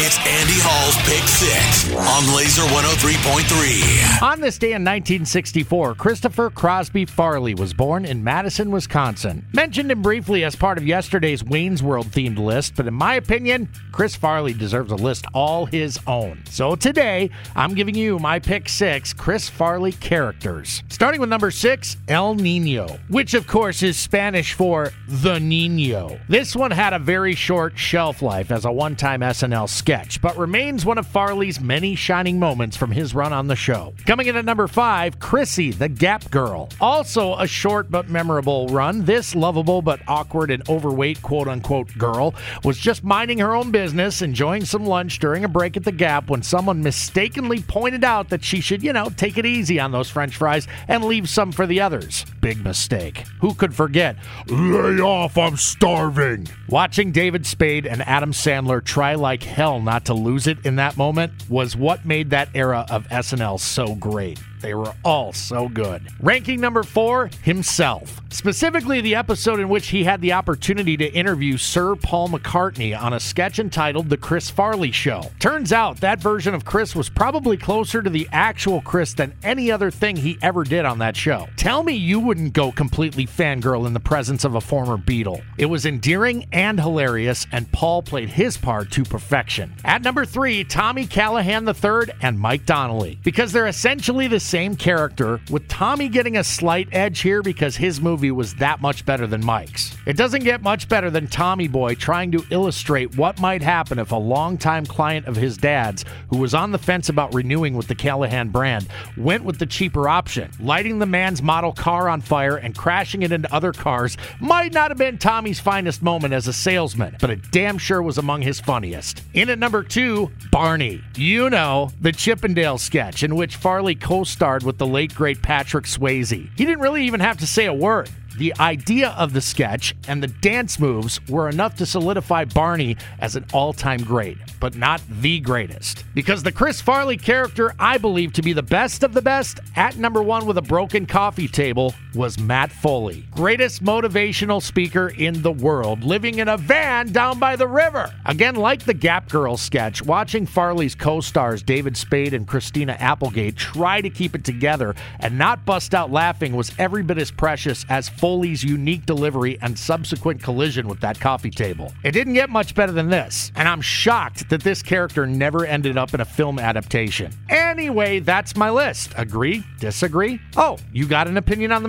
It's Andy Hall's Pick Six on Laser 103.3. On this day in 1964, Christopher Crosby Farley was born in Madison, Wisconsin. Mentioned him briefly as part of yesterday's Wayne's World themed list, but in my opinion, Chris Farley deserves a list all his own. So today, I'm giving you my pick six Chris Farley characters. Starting with number six, El Nino, which of course is Spanish for the Nino. This one had a very short shelf life as a one time SNL sketch, but remains one of Farley's many shining moments from his run on the show. Coming in at number five, Chrissy, the Gap Girl. Also a short but memorable run. This lovable but awkward and overweight quote unquote girl was just minding her own business, enjoying some lunch during a break at the Gap when someone mistakenly pointed out that she should, you know, take it easy on those french fries and leave some for the others. Big mistake. Who could forget? Lay off, I'm starving. Watching David Spade and Adam Sandler try like hell not to lose it in that moment was what made that era of SNL so great. They were all so good. Ranking number four, himself. Specifically, the episode in which he had the opportunity to interview Sir Paul McCartney on a sketch entitled The Chris Farley Show. Turns out that version of Chris was probably closer to the actual Chris than any other thing he ever did on that show. Tell me you wouldn't go completely fangirl in the presence of a former Beatle. It was endearing and hilarious, and Paul played his part to perfection. At number three, Tommy Callahan III and Mike Donnelly. Because they're essentially the same character, with Tommy getting a slight edge here because his movie was that much better than Mike's. It doesn't get much better than Tommy Boy trying to illustrate what might happen if a longtime client of his dad's, who was on the fence about renewing with the Callahan brand, went with the cheaper option. Lighting the man's model car on fire and crashing it into other cars might not have been Tommy's finest moment as a salesman, but it damn sure was among his funniest. In at number two, Barney. You know, the Chippendale sketch in which Farley co starred with the late great Patrick Swayze. He didn't really even have to say a word. The idea of the sketch and the dance moves were enough to solidify Barney as an all time great, but not the greatest. Because the Chris Farley character I believe to be the best of the best, at number one with a broken coffee table, was Matt Foley. Greatest motivational speaker in the world, living in a van down by the river. Again, like the Gap Girl sketch, watching Farley's co stars David Spade and Christina Applegate try to keep it together and not bust out laughing was every bit as precious as Foley's unique delivery and subsequent collision with that coffee table. It didn't get much better than this, and I'm shocked that this character never ended up in a film adaptation. Anyway, that's my list. Agree? Disagree? Oh, you got an opinion on the